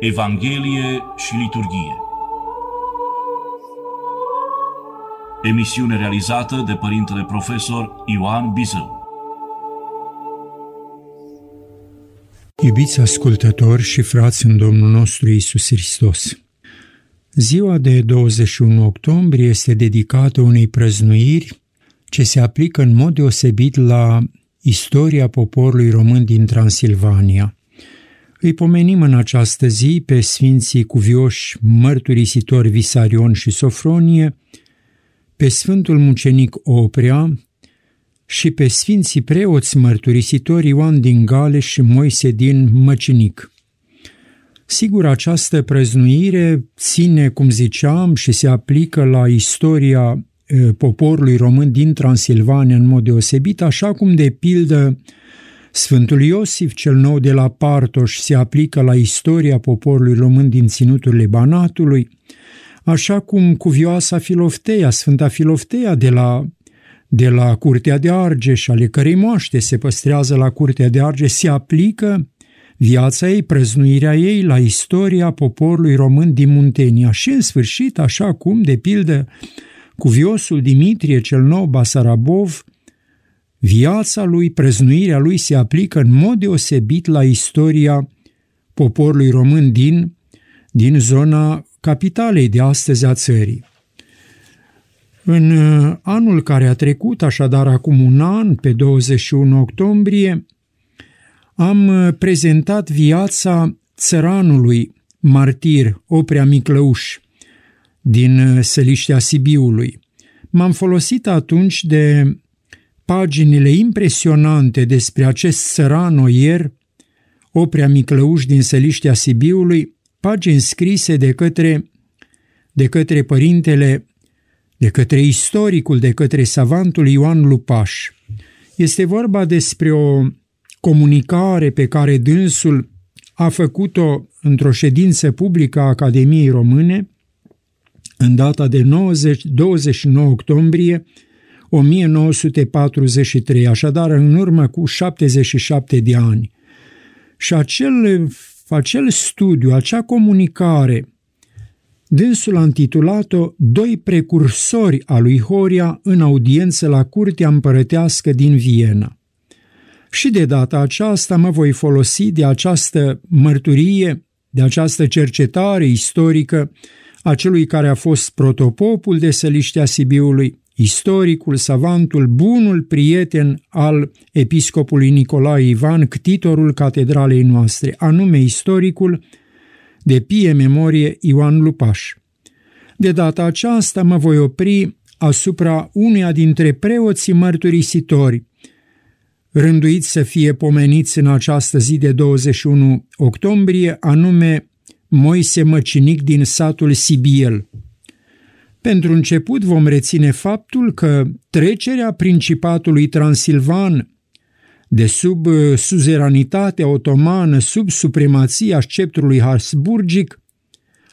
Evanghelie și liturghie. Emisiune realizată de părintele profesor Ioan Bizău. Iubiți ascultători și frați în Domnul nostru Isus Hristos, Ziua de 21 octombrie este dedicată unei prăznuiri ce se aplică în mod deosebit la istoria poporului român din Transilvania. Îi pomenim în această zi pe Sfinții Cuvioși Mărturisitori Visarion și Sofronie, pe Sfântul Mucenic Oprea și pe Sfinții Preoți Mărturisitori Ioan din Gale și Moise din Măcinic. Sigur, această prăznuire ține, cum ziceam, și se aplică la istoria poporului român din Transilvania în mod deosebit, așa cum de pildă Sfântul Iosif cel nou de la Partoș se aplică la istoria poporului român din ținuturile Banatului, așa cum cuvioasa Filofteia, Sfânta Filofteia de la, de la Curtea de Argeș, ale cărei moaște se păstrează la Curtea de Argeș, se aplică viața ei, prăznuirea ei la istoria poporului român din Muntenia. Și, în sfârșit, așa cum, de pildă, cuviosul Dimitrie cel nou Basarabov, viața lui, prăznuirea lui se aplică în mod deosebit la istoria poporului român din, din zona capitalei de astăzi a țării. În uh, anul care a trecut, așadar acum un an, pe 21 octombrie, am uh, prezentat viața țăranului martir Oprea Miclăuș din uh, Săliștea Sibiului. M-am folosit atunci de paginile impresionante despre acest țăran oier, Oprea Miclăuș din Săliștea Sibiului, pagini scrise de către, de către părintele, de către istoricul, de către savantul Ioan Lupaș. Este vorba despre o comunicare pe care dânsul a făcut-o într-o ședință publică a Academiei Române în data de 90, 29 octombrie 1943, așadar în urmă cu 77 de ani. Și acel, acel studiu, acea comunicare, dânsul a intitulat-o Doi precursori a lui Horia în audiență la Curtea Împărătească din Viena. Și de data aceasta mă voi folosi de această mărturie, de această cercetare istorică a celui care a fost protopopul de Săliștea Sibiului, istoricul, savantul, bunul prieten al episcopului Nicolae Ivan, ctitorul catedralei noastre, anume istoricul de pie memorie Ioan Lupaș. De data aceasta mă voi opri asupra uneia dintre preoții mărturisitori, rânduiți să fie pomeniți în această zi de 21 octombrie, anume Moise Măcinic din satul Sibiel. Pentru început vom reține faptul că trecerea Principatului Transilvan de sub uh, suzeranitatea otomană, sub supremația sceptrului Habsburgic,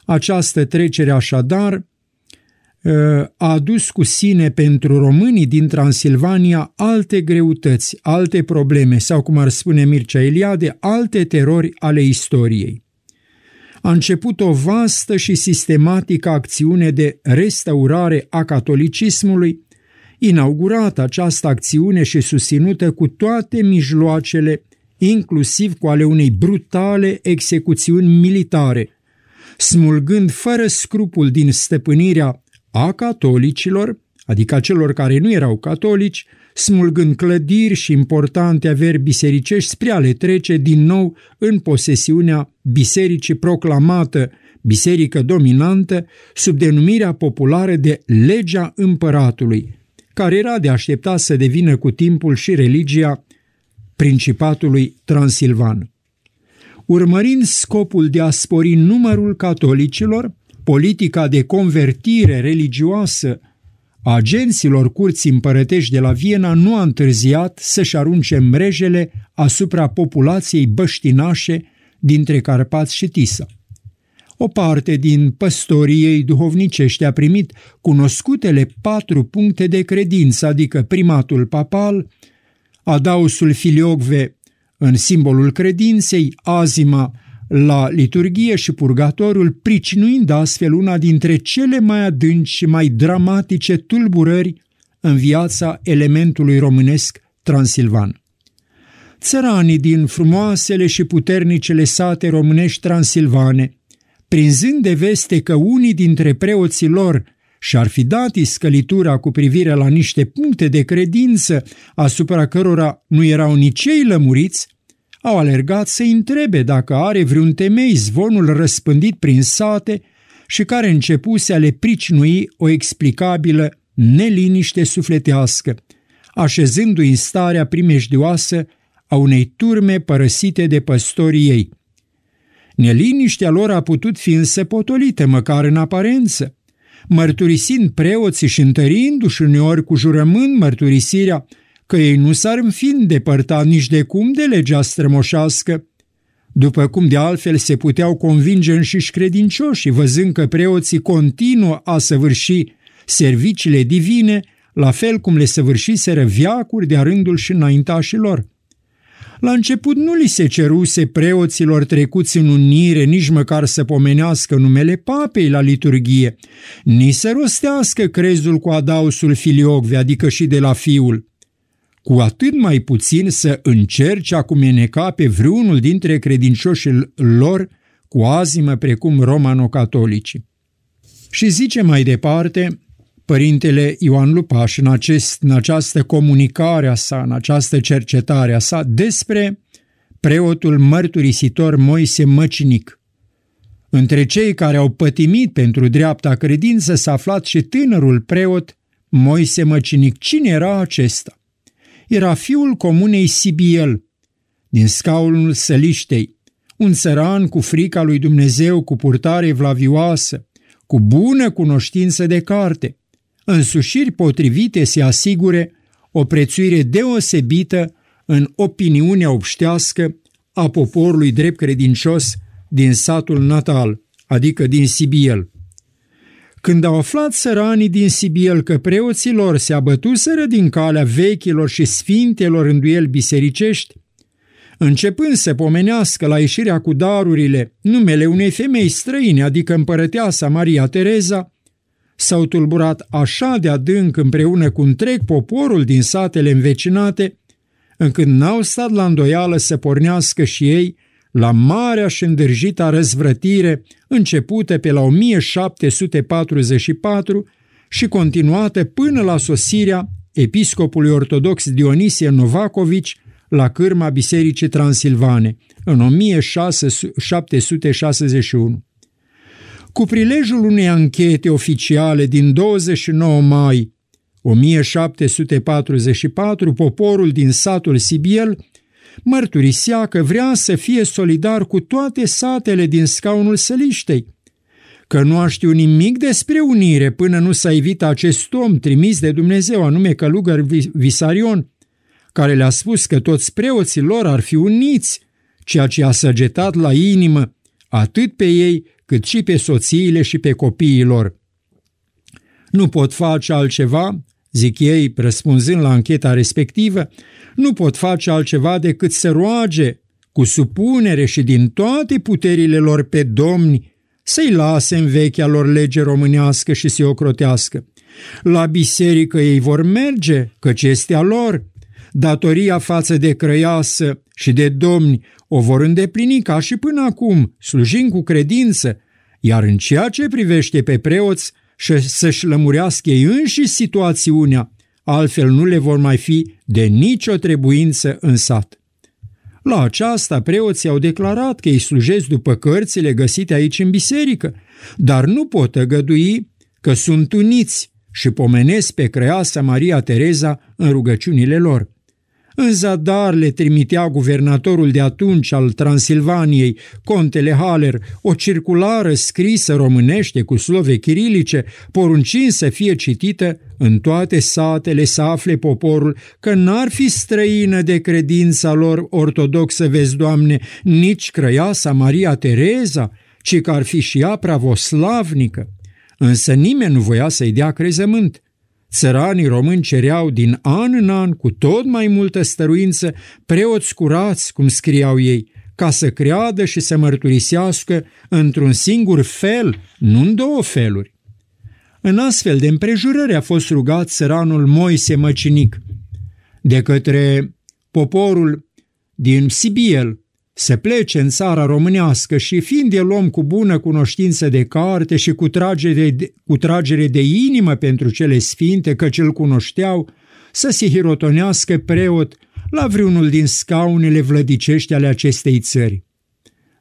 această trecere așadar uh, a adus cu sine pentru românii din Transilvania alte greutăți, alte probleme sau, cum ar spune Mircea Eliade, alte terori ale istoriei a început o vastă și sistematică acțiune de restaurare a catolicismului, inaugurată această acțiune și susținută cu toate mijloacele, inclusiv cu ale unei brutale execuțiuni militare, smulgând fără scrupul din stăpânirea a catolicilor, adică a celor care nu erau catolici, smulgând clădiri și importante averi bisericești spre a le trece din nou în posesiunea bisericii proclamată biserică dominantă sub denumirea populară de legea împăratului, care era de aștepta să devină cu timpul și religia Principatului Transilvan. Urmărind scopul de a spori numărul catolicilor, politica de convertire religioasă agenților curții împărătești de la Viena nu a întârziat să-și arunce mrejele asupra populației băștinașe dintre Carpați și Tisa. O parte din păstorii ei duhovnicești a primit cunoscutele patru puncte de credință, adică primatul papal, adausul filiogve în simbolul credinței, azima la liturghie și purgatorul, pricinuind astfel una dintre cele mai adânci și mai dramatice tulburări în viața elementului românesc transilvan. Țăranii din frumoasele și puternicele sate românești transilvane, prinzând de veste că unii dintre preoții lor și-ar fi dat iscălitura cu privire la niște puncte de credință asupra cărora nu erau nici ei lămuriți, au alergat să întrebe dacă are vreun temei zvonul răspândit prin sate și care începuse a le pricinui o explicabilă neliniște sufletească, așezându-i în starea primejdioasă a unei turme părăsite de păstorii ei. Neliniștea lor a putut fi însă potolită, măcar în aparență, mărturisind preoții și întărindu-și uneori cu jurământ mărturisirea că ei nu s-ar fi îndepărtat nici de cum de legea strămoșească, după cum de altfel se puteau convinge înșiși credincioși, văzând că preoții continuă a săvârși serviciile divine, la fel cum le săvârșiseră viacuri de-a rândul și înaintașilor. La început nu li se ceruse preoților trecuți în unire nici măcar să pomenească numele papei la liturghie, nici să rostească crezul cu adausul filiocve, adică și de la fiul cu atât mai puțin să încerce a cumeneca pe vreunul dintre credincioșii lor cu azimă precum romano-catolici. Și zice mai departe, Părintele Ioan Lupaș în, acest, în această comunicare a sa, în această cercetare a sa despre preotul mărturisitor Moise Măcinic. Între cei care au pătimit pentru dreapta credință s-a aflat și tânărul preot Moise Măcinic. Cine era acesta? Era fiul comunei Sibiel, din scaunul Săliștei, un țăran cu frica lui Dumnezeu, cu purtare vlavioasă, cu bună cunoștință de carte, însușiri potrivite se asigure o prețuire deosebită în opiniunea obștească a poporului drept credincios din satul natal, adică din Sibiel. Când au aflat săranii din Sibiel că preoții lor se abătuseră din calea vechilor și sfintelor înduieli bisericești, începând să pomenească la ieșirea cu darurile numele unei femei străine, adică împărăteasa Maria Tereza, s-au tulburat așa de adânc împreună cu întreg poporul din satele învecinate, încât n-au stat la îndoială să pornească și ei la marea și îndârjita răzvrătire începută pe la 1744 și continuată până la sosirea episcopului ortodox Dionisie Novakovici la cârma Bisericii Transilvane în 1761. Cu prilejul unei anchete oficiale din 29 mai 1744, poporul din satul Sibiel mărturisea că vrea să fie solidar cu toate satele din scaunul săliștei, că nu a știut nimic despre unire până nu s-a evit acest om trimis de Dumnezeu, anume călugăr Visarion, care le-a spus că toți preoții lor ar fi uniți, ceea ce a săgetat la inimă atât pe ei cât și pe soțiile și pe copiii lor. Nu pot face altceva zic ei, răspunzând la ancheta respectivă, nu pot face altceva decât să roage cu supunere și din toate puterile lor pe domni să-i lase în vechea lor lege românească și să o crotească. La biserică ei vor merge, căci este a lor. Datoria față de crăiasă și de domni o vor îndeplini ca și până acum, slujind cu credință, iar în ceea ce privește pe preoți, și să-și lămurească ei înși situațiunea, altfel nu le vor mai fi de nicio trebuință în sat. La aceasta preoții au declarat că îi slujesc după cărțile găsite aici în biserică, dar nu pot tăgădui că sunt uniți și pomenesc pe creasa Maria Tereza în rugăciunile lor. În zadar le trimitea guvernatorul de atunci al Transilvaniei, contele Haller, o circulară scrisă românește cu slove chirilice, poruncind să fie citită în toate satele să afle poporul că n-ar fi străină de credința lor ortodoxă, vezi, Doamne, nici crăiasa Maria Tereza, ci că ar fi și ea pravoslavnică. Însă nimeni nu voia să-i dea crezământ. Țăranii români cereau din an în an, cu tot mai multă stăruință, preoți curați, cum scriau ei, ca să creadă și să mărturisească într-un singur fel, nu în două feluri. În astfel de împrejurări a fost rugat săranul Moise Măcinic de către poporul din Sibiel să plece în țara românească și fiind el om cu bună cunoștință de carte și cu tragere de, cu tragere de inimă pentru cele sfinte, că cel cunoșteau, să se hirotonească preot la vreunul din scaunele vlădicești ale acestei țări.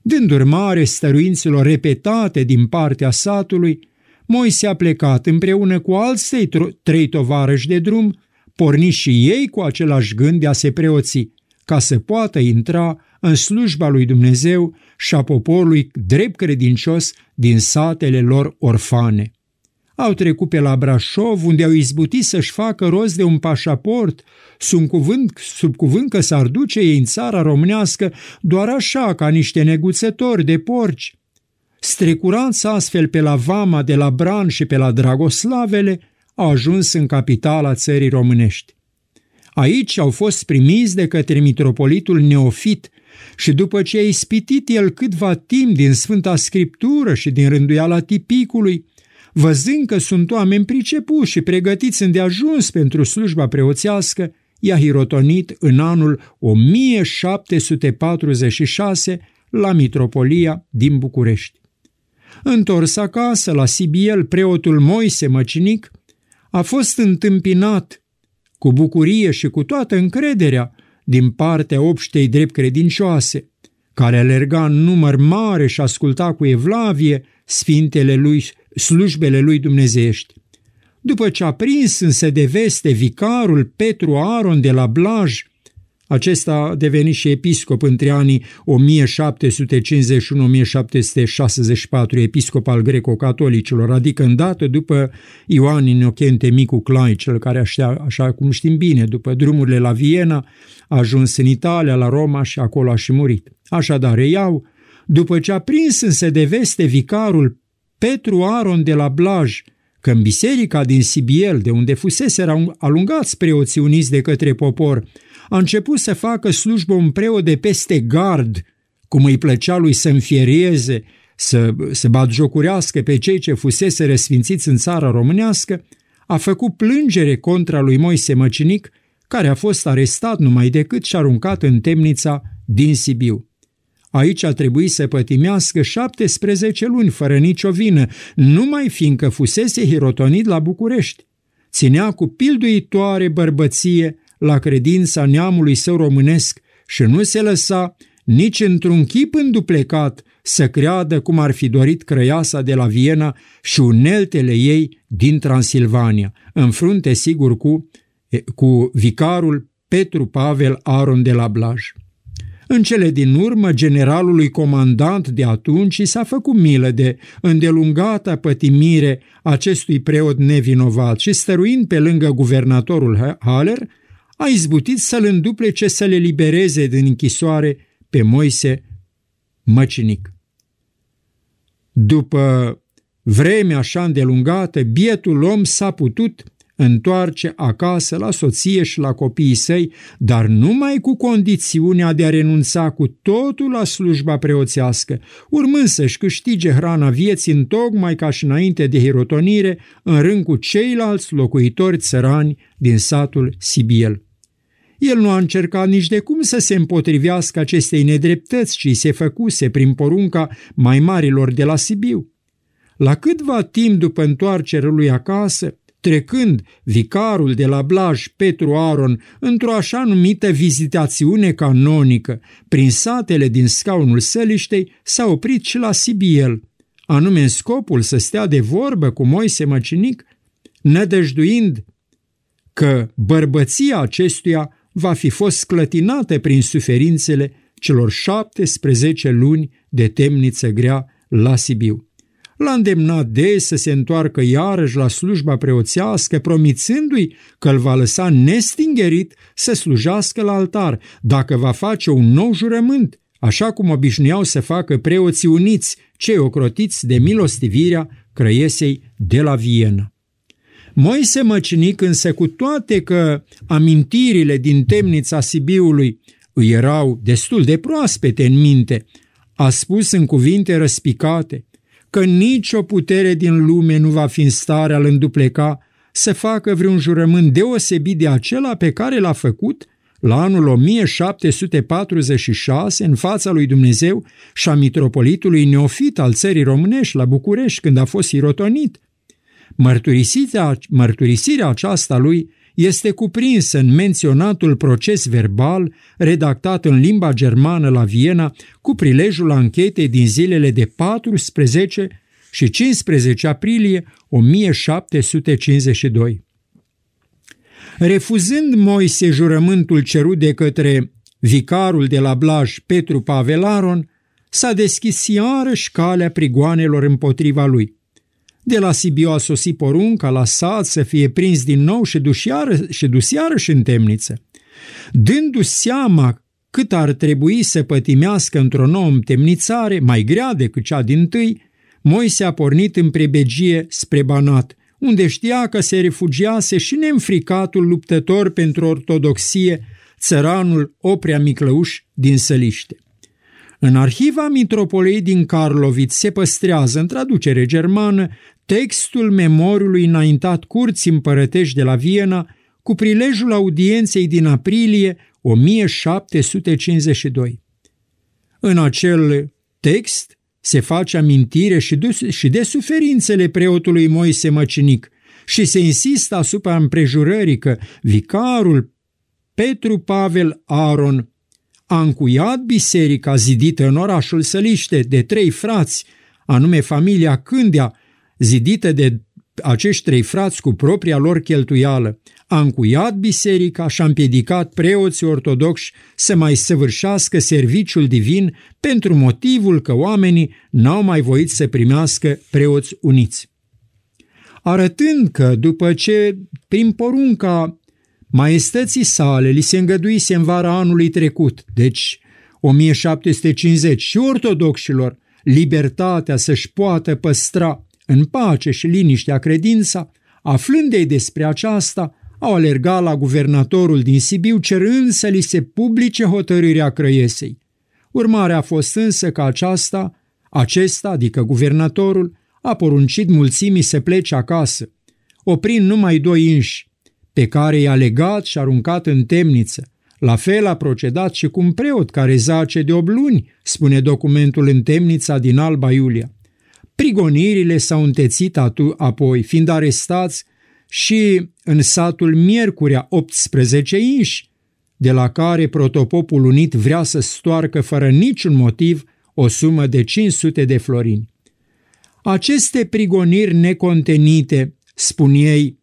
Dând urmare stăruinților repetate din partea satului, Moise a plecat împreună cu alți trei tovarăși de drum, porni și ei cu același gând de a se preoți, ca să poată intra în slujba lui Dumnezeu și a poporului drept credincios din satele lor orfane. Au trecut pe la Brașov, unde au izbutit să-și facă rost de un pașaport, sub cuvânt, sub cuvânt că s-ar duce ei în țara românească doar așa, ca niște neguțători de porci. Strecurați astfel pe la Vama de la Bran și pe la Dragoslavele, au ajuns în capitala țării românești. Aici au fost primiți de către mitropolitul Neofit și după ce a ispitit el câtva timp din Sfânta Scriptură și din rânduiala tipicului, văzând că sunt oameni pricepuși și pregătiți îndeajuns pentru slujba preoțească, i-a hirotonit în anul 1746 la Mitropolia din București. Întors acasă la Sibiel, preotul Moise Măcinic a fost întâmpinat cu bucurie și cu toată încrederea din partea obștei drept credincioase, care alerga în număr mare și asculta cu evlavie sfintele lui, slujbele lui dumnezeiești. După ce a prins însă de veste vicarul Petru Aron de la Blaj, acesta a devenit și episcop între anii 1751-1764, episcop al greco-catolicilor, adică îndată după Ioan Inochente Micu Clai, cel care, așa, așa cum știm bine, după drumurile la Viena, a ajuns în Italia, la Roma și acolo a și murit. Așadar, reiau, după ce a prins însă de veste vicarul Petru Aron de la Blaj, că în biserica din Sibiel, de unde fusese alungați preoții uniți de către popor, a început să facă slujbă un preot de peste gard, cum îi plăcea lui să înfierieze, să se batjocurească pe cei ce fusese răsfințiți în țara românească, a făcut plângere contra lui Moise Măcinic, care a fost arestat numai decât și aruncat în temnița din Sibiu. Aici a trebuit să pătimească 17 luni fără nicio vină, numai fiindcă fusese hirotonit la București. Ținea cu pilduitoare bărbăție la credința neamului său românesc și nu se lăsa nici într-un chip înduplecat să creadă cum ar fi dorit crăiasa de la Viena și uneltele ei din Transilvania, în frunte sigur cu, cu vicarul Petru Pavel Aron de la Blaj. În cele din urmă, generalului comandant de atunci s-a făcut milă de îndelungata pătimire acestui preot nevinovat și stăruind pe lângă guvernatorul Haller, a izbutit să-l înduplece să le libereze din închisoare pe Moise măcinic. După vreme așa îndelungată, bietul om s-a putut întoarce acasă la soție și la copiii săi, dar numai cu condițiunea de a renunța cu totul la slujba preoțească, urmând să-și câștige hrana vieții în tocmai ca și înainte de hirotonire, în rând cu ceilalți locuitori țărani din satul Sibiel. El nu a încercat nici de cum să se împotrivească acestei nedreptăți ci se făcuse prin porunca mai marilor de la Sibiu. La câtva timp după întoarcerea lui acasă, trecând vicarul de la Blaj Petru Aron într-o așa numită vizitațiune canonică prin satele din scaunul Săliștei, s-a oprit și la Sibiel, anume în scopul să stea de vorbă cu Moise Măcinic, nădăjduind că bărbăția acestuia va fi fost sclătinată prin suferințele celor 17 luni de temniță grea la Sibiu. L-a îndemnat de să se întoarcă iarăși la slujba preoțească, promițându-i că îl va lăsa nestingerit să slujească la altar, dacă va face un nou jurământ, așa cum obișnuiau să facă preoții uniți, cei ocrotiți de milostivirea crăiesei de la Viena. Moise Măcinic însă cu toate că amintirile din temnița Sibiului îi erau destul de proaspete în minte, a spus în cuvinte răspicate că nicio putere din lume nu va fi în stare a-l îndupleca să facă vreun jurământ deosebit de acela pe care l-a făcut la anul 1746 în fața lui Dumnezeu și a mitropolitului neofit al țării românești la București când a fost irotonit. Mărturisirea, mărturisirea aceasta lui este cuprinsă în menționatul proces verbal redactat în limba germană la Viena cu prilejul anchetei din zilele de 14 și 15 aprilie 1752. Refuzând Moise jurământul cerut de către vicarul de la Blaj Petru Pavelaron, s-a deschis iarăși calea prigoanelor împotriva lui. De la Sibiu a sosit porunca la sat să fie prins din nou și dus, iară, și dus iarăși în temniță. Dându-și seama cât ar trebui să pătimească într-o nouă temnițare, mai grea decât cea din tâi, Moise a pornit în prebegie spre Banat, unde știa că se refugiase și neînfricatul luptător pentru ortodoxie, țăranul Oprea Miclăuș din Săliște. În arhiva mitropoliei din Karlovit se păstrează, în traducere germană, textul memoriului înaintat curții împărătești de la Viena cu prilejul audienței din aprilie 1752. În acel text se face amintire și de, și de suferințele preotului Moise Măcinic și se insistă asupra împrejurării că vicarul Petru Pavel Aron a încuiat biserica zidită în orașul Săliște de trei frați, anume familia Cândea, zidită de acești trei frați cu propria lor cheltuială, a încuiat biserica și a împiedicat preoții ortodoxi să mai săvârșească serviciul divin pentru motivul că oamenii n-au mai voit să primească preoți uniți. Arătând că după ce, prin porunca maestății sale, li se îngăduise în vara anului trecut, deci 1750 și ortodoxilor, libertatea să-și poată păstra în pace și liniștea credința, aflând-ei despre aceasta, au alergat la guvernatorul din Sibiu cerând să li se publice hotărârea Crăiesei. Urmarea a fost însă că aceasta, acesta, adică guvernatorul, a poruncit mulțimii să plece acasă, oprind numai doi înși, pe care i-a legat și aruncat în temniță. La fel a procedat și cu un preot care zace de obluni, spune documentul în temnița din Alba Iulia. Prigonirile s-au întețit atu- apoi, fiind arestați și în satul Miercurea 18 inși, de la care protopopul unit vrea să stoarcă fără niciun motiv o sumă de 500 de florini. Aceste prigoniri necontenite, spun ei,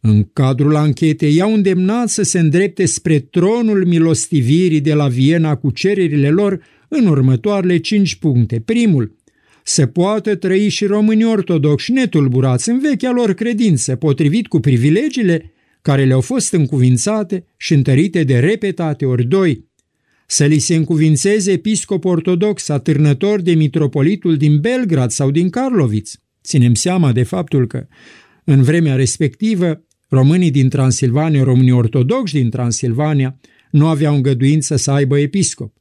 în cadrul anchetei i-au îndemnat să se îndrepte spre tronul milostivirii de la Viena cu cererile lor în următoarele cinci puncte. Primul, se poate trăi și românii ortodoxi netulburați în vechea lor credință, potrivit cu privilegiile care le-au fost încuvințate și întărite de repetate ori doi, să li se încuvințeze episcop ortodox atârnător de mitropolitul din Belgrad sau din Karloviț. Ținem seama de faptul că, în vremea respectivă, românii din Transilvania, românii ortodoxi din Transilvania, nu aveau îngăduință să aibă episcop.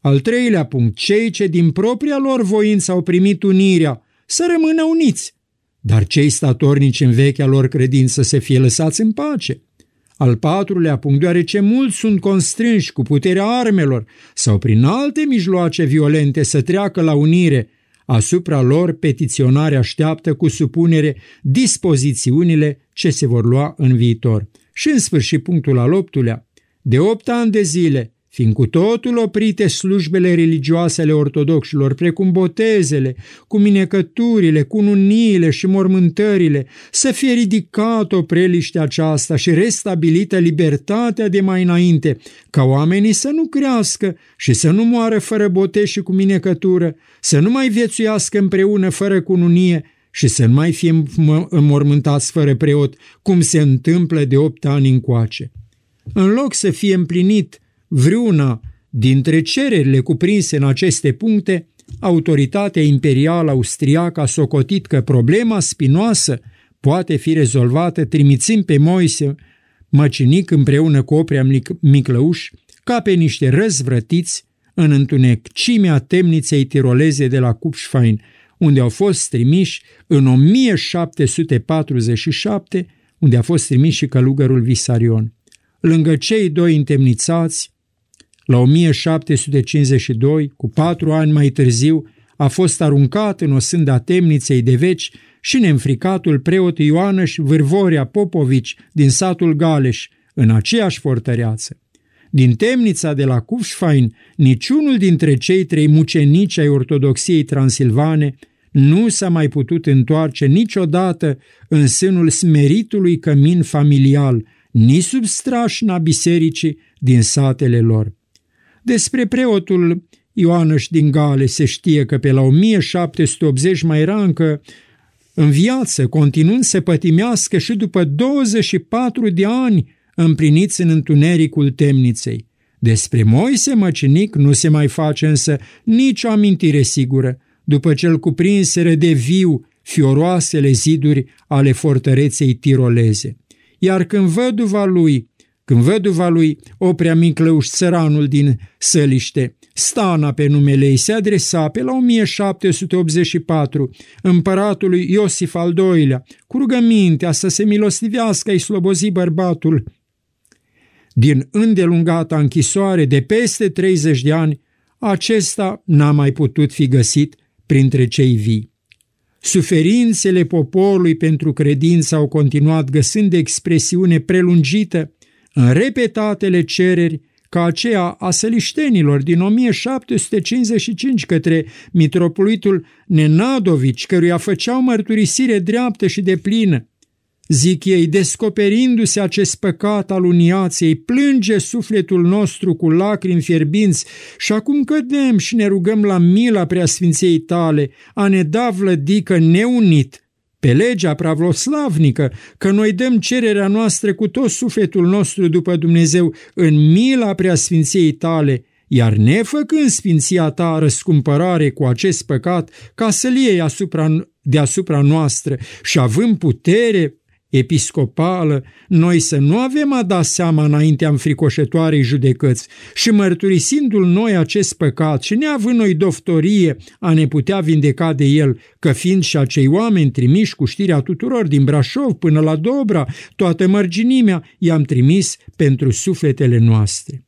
Al treilea punct, cei ce din propria lor voință au primit unirea, să rămână uniți, dar cei statornici în vechea lor credință să fie lăsați în pace. Al patrulea punct, deoarece mulți sunt constrânși cu puterea armelor sau prin alte mijloace violente să treacă la unire, asupra lor petiționarea așteaptă cu supunere dispozițiunile ce se vor lua în viitor. Și în sfârșit punctul al optulea, de opt ani de zile, fiind cu totul oprite slujbele religioase ale ortodoxilor, precum botezele, cu minecăturile, cununiile și mormântările, să fie ridicat o preliște aceasta și restabilită libertatea de mai înainte, ca oamenii să nu crească și să nu moară fără botez și cu minecătură, să nu mai viețuiască împreună fără cununie și să nu mai fie înmormântați fără preot, cum se întâmplă de opt ani încoace. În loc să fie împlinit vreuna dintre cererile cuprinse în aceste puncte, autoritatea imperială austriacă a socotit că problema spinoasă poate fi rezolvată trimițând pe Moise măcinic împreună cu Oprea Miclăuș ca pe niște răzvrătiți în întunecimea temniței tiroleze de la Kupfstein, unde au fost trimiși în 1747, unde a fost trimis și călugărul Visarion. Lângă cei doi întemnițați, la 1752, cu patru ani mai târziu, a fost aruncat în osânda temniței de veci și neînfricatul preot Ioanăș Vârvoria Popovici din satul Galeș, în aceeași fortăreață. Din temnița de la Kufstein, niciunul dintre cei trei mucenici ai ortodoxiei transilvane nu s-a mai putut întoarce niciodată în sânul smeritului cămin familial, nici sub strașna bisericii din satele lor. Despre preotul Ioanăș din Gale se știe că pe la 1780 mai era încă în viață, continuând să pătimească și după 24 de ani împliniți în întunericul temniței. Despre Moise măcinic nu se mai face însă nicio amintire sigură, după ce îl cuprinseră de viu fioroasele ziduri ale fortăreței tiroleze. Iar când văduva lui, când văduva lui Oprea Miclăuș, țăranul din Săliște, Stana pe numele ei se adresa pe la 1784 împăratului Iosif al II-lea, cu rugămintea să se milostivească ai slobozi bărbatul. Din îndelungata închisoare de peste 30 de ani, acesta n-a mai putut fi găsit printre cei vii. Suferințele poporului pentru credință au continuat găsând expresiune prelungită în repetatele cereri ca aceea a săliștenilor din 1755 către mitropolitul Nenadovici, căruia făceau mărturisire dreaptă și de plină. Zic ei, descoperindu-se acest păcat al uniației, plânge sufletul nostru cu lacrimi fierbinți și acum cădem și ne rugăm la mila preasfinției tale, a ne da vlădică neunit, pe legea pravoslavnică, că noi dăm cererea noastră cu tot sufletul nostru după Dumnezeu în mila preasfinției tale, iar nefăcând sfinția ta răscumpărare cu acest păcat, ca să-l iei asupra, deasupra noastră și având putere episcopală, noi să nu avem a da seama înaintea înfricoșătoarei judecăți și mărturisindu-l noi acest păcat și neavând noi doftorie a ne putea vindeca de el, că fiind și acei oameni trimiși cu știrea tuturor din Brașov până la Dobra, toată mărginimea i-am trimis pentru sufletele noastre.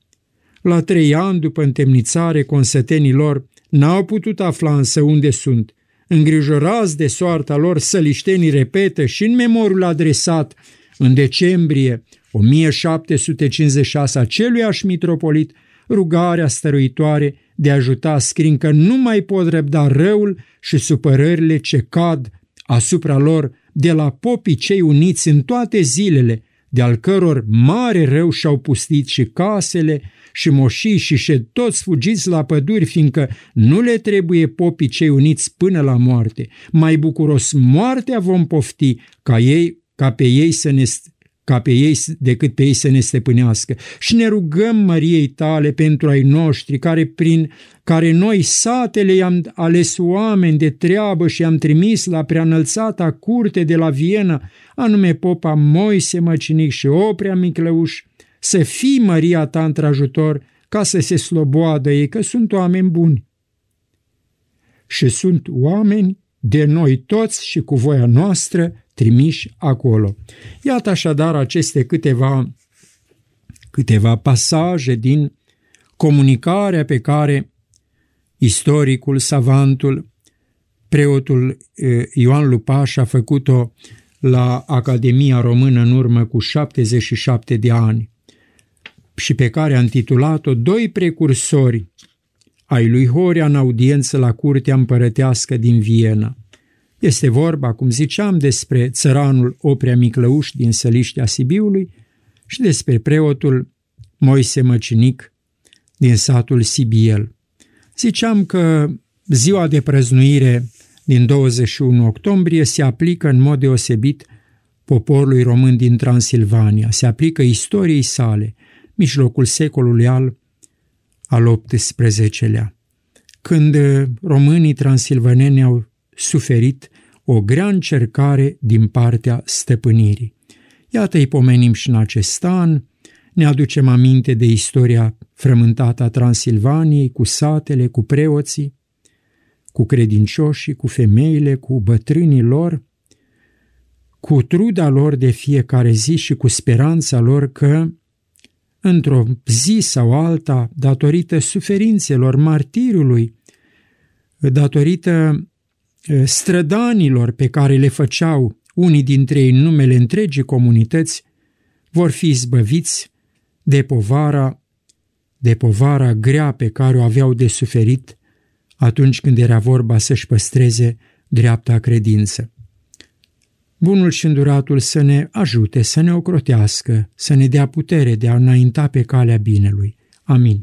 La trei ani după întemnițare, consătenilor n-au putut afla însă unde sunt, îngrijorați de soarta lor, săliștenii repetă și în memorul adresat în decembrie 1756 aceluiași mitropolit rugarea stăruitoare de a ajuta scrin că nu mai pot răbda răul și supărările ce cad asupra lor de la popii cei uniți în toate zilele, de al căror mare rău și-au pustit și casele și moșii și șed toți fugiți la păduri, fiindcă nu le trebuie popii cei uniți până la moarte. Mai bucuros moartea vom pofti ca ei, ca pe ei să ne ca pe ei decât pe ei să ne stăpânească. Și ne rugăm Măriei tale pentru ai noștri, care prin care noi satele i-am ales oameni de treabă și am trimis la preanălțata curte de la Viena, anume popa Moise Măcinic și Oprea Miclăuș, să fii Maria ta într-ajutor ca să se sloboadă ei, că sunt oameni buni. Și sunt oameni de noi toți și cu voia noastră trimiși acolo. Iată așadar aceste câteva, câteva pasaje din comunicarea pe care istoricul, savantul, preotul Ioan Lupaș a făcut-o la Academia Română în urmă cu 77 de ani și pe care a intitulat-o Doi precursori ai lui Horea în audiență la Curtea Împărătească din Viena. Este vorba, cum ziceam, despre țăranul Oprea Miclăuș din Săliștea Sibiului și despre preotul Moise Măcinic din satul Sibiel. Ziceam că ziua de prăznuire din 21 octombrie se aplică în mod deosebit poporului român din Transilvania, se aplică istoriei sale, mijlocul secolului al, al XVIII-lea, când românii transilvaneni au suferit o grea încercare din partea stăpânirii. Iată îi pomenim și în acest an, Ne aducem aminte de istoria frământată a Transilvaniei, cu satele, cu preoții, cu credincioșii, cu femeile, cu bătrânii lor, cu truda lor de fiecare zi și cu speranța lor că, într-o zi sau alta, datorită suferințelor martirului, datorită strădanilor pe care le făceau unii dintre ei în numele întregii comunități, vor fi izbăviți de povara, de povara grea pe care o aveau de suferit atunci când era vorba să-și păstreze dreapta credință. Bunul și înduratul să ne ajute, să ne ocrotească, să ne dea putere de a înainta pe calea binelui. Amin.